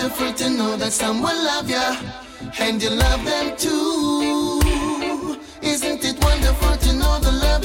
wonderful to know that someone loves you and you love them too. Isn't it wonderful to know the love?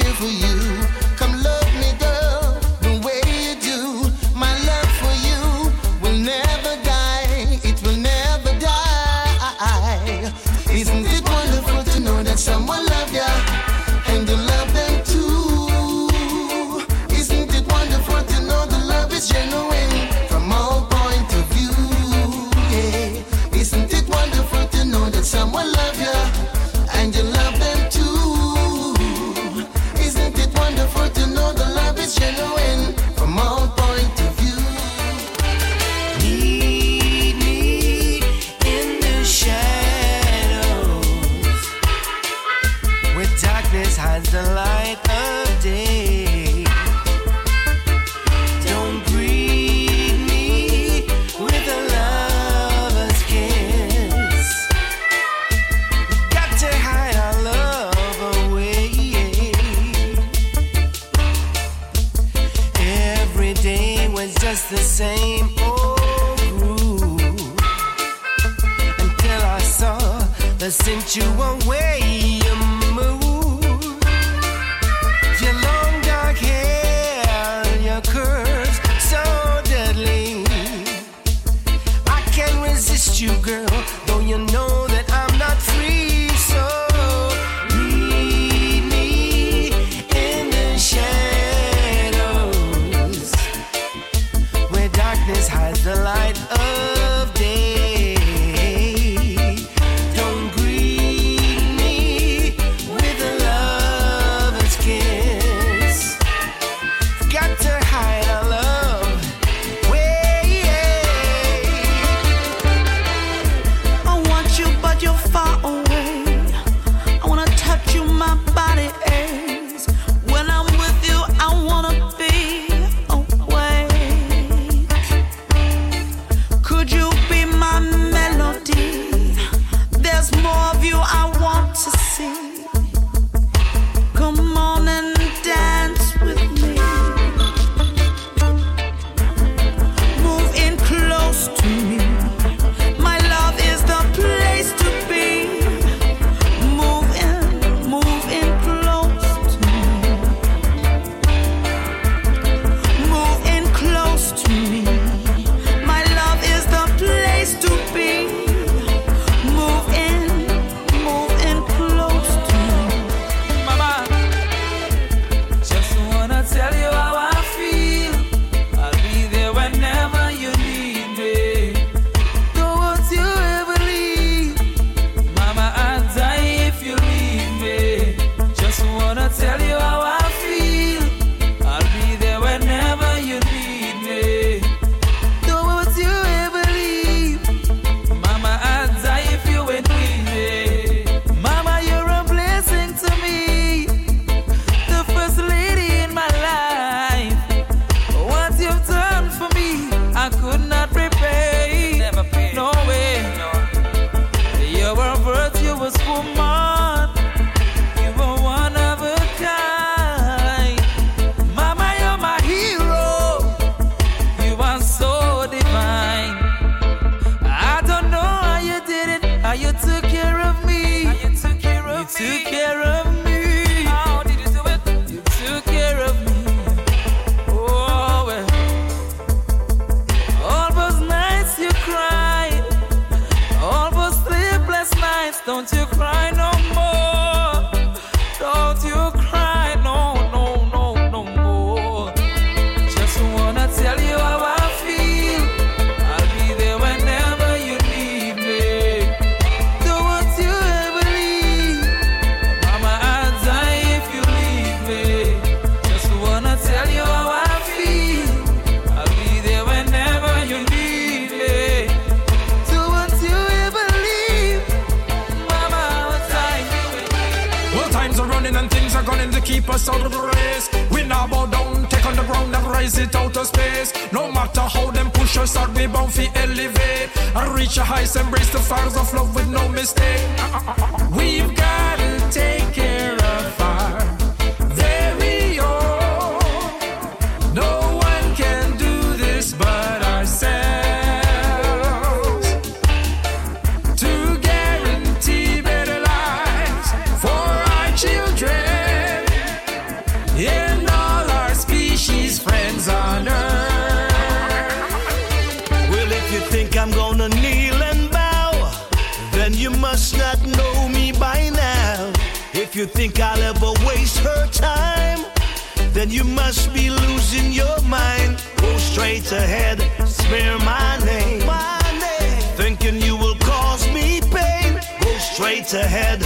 for you. the same old groove until I saw the sensual challenge to keep us out of the race. We now bow down, take on the ground and rise it out of space. No matter how them push us out, we bound fi elevate and reach a heights, embrace the fires of love with no mistake. We've gotta take gonna kneel and bow, then you must not know me by now. If you think I'll ever waste her time, then you must be losing your mind. Go straight ahead, smear my name. Thinking you will cause me pain. Go straight ahead,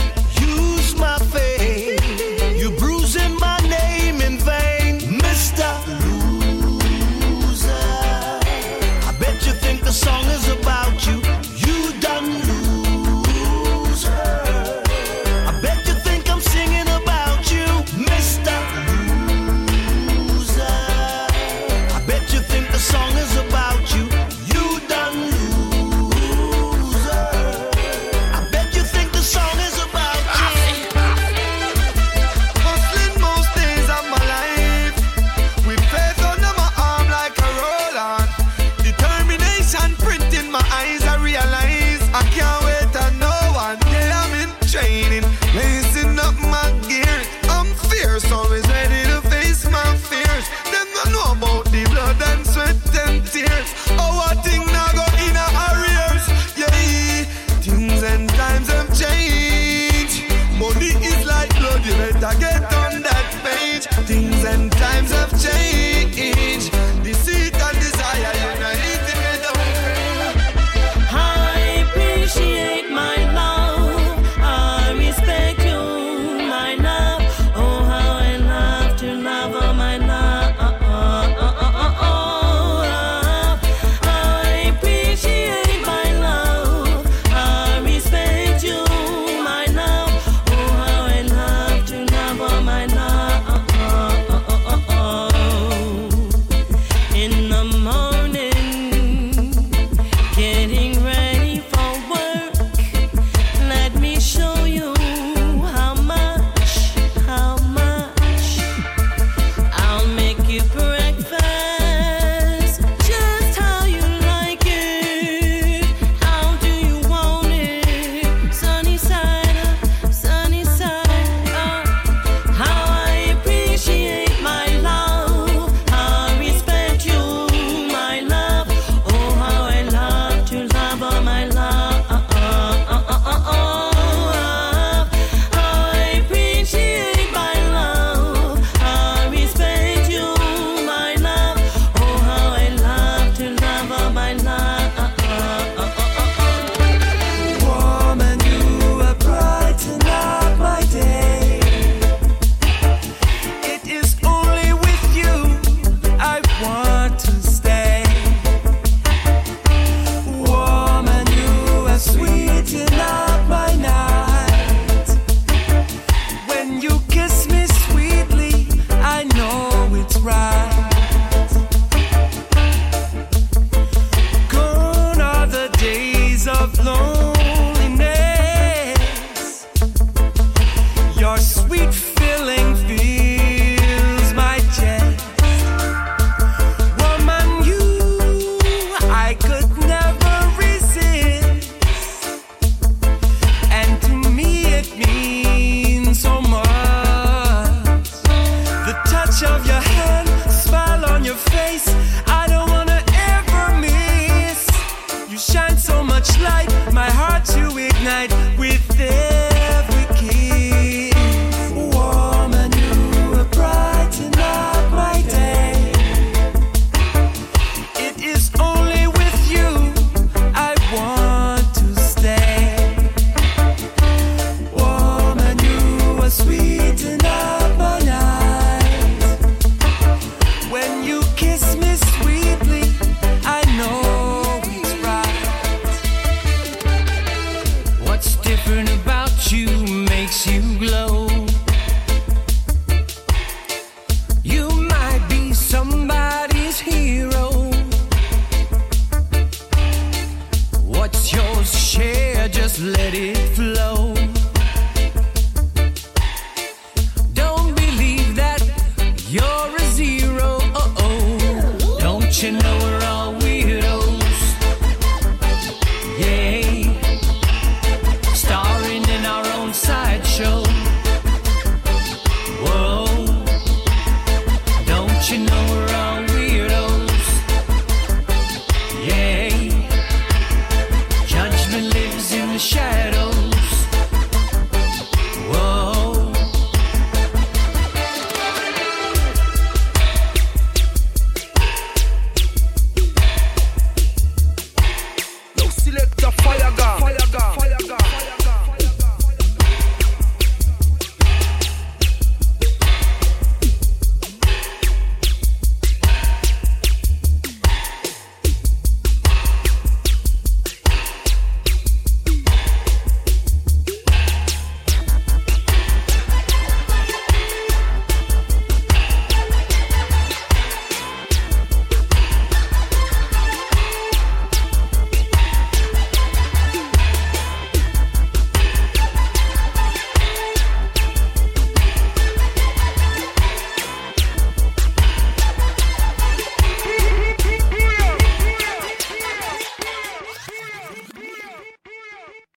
let it flow.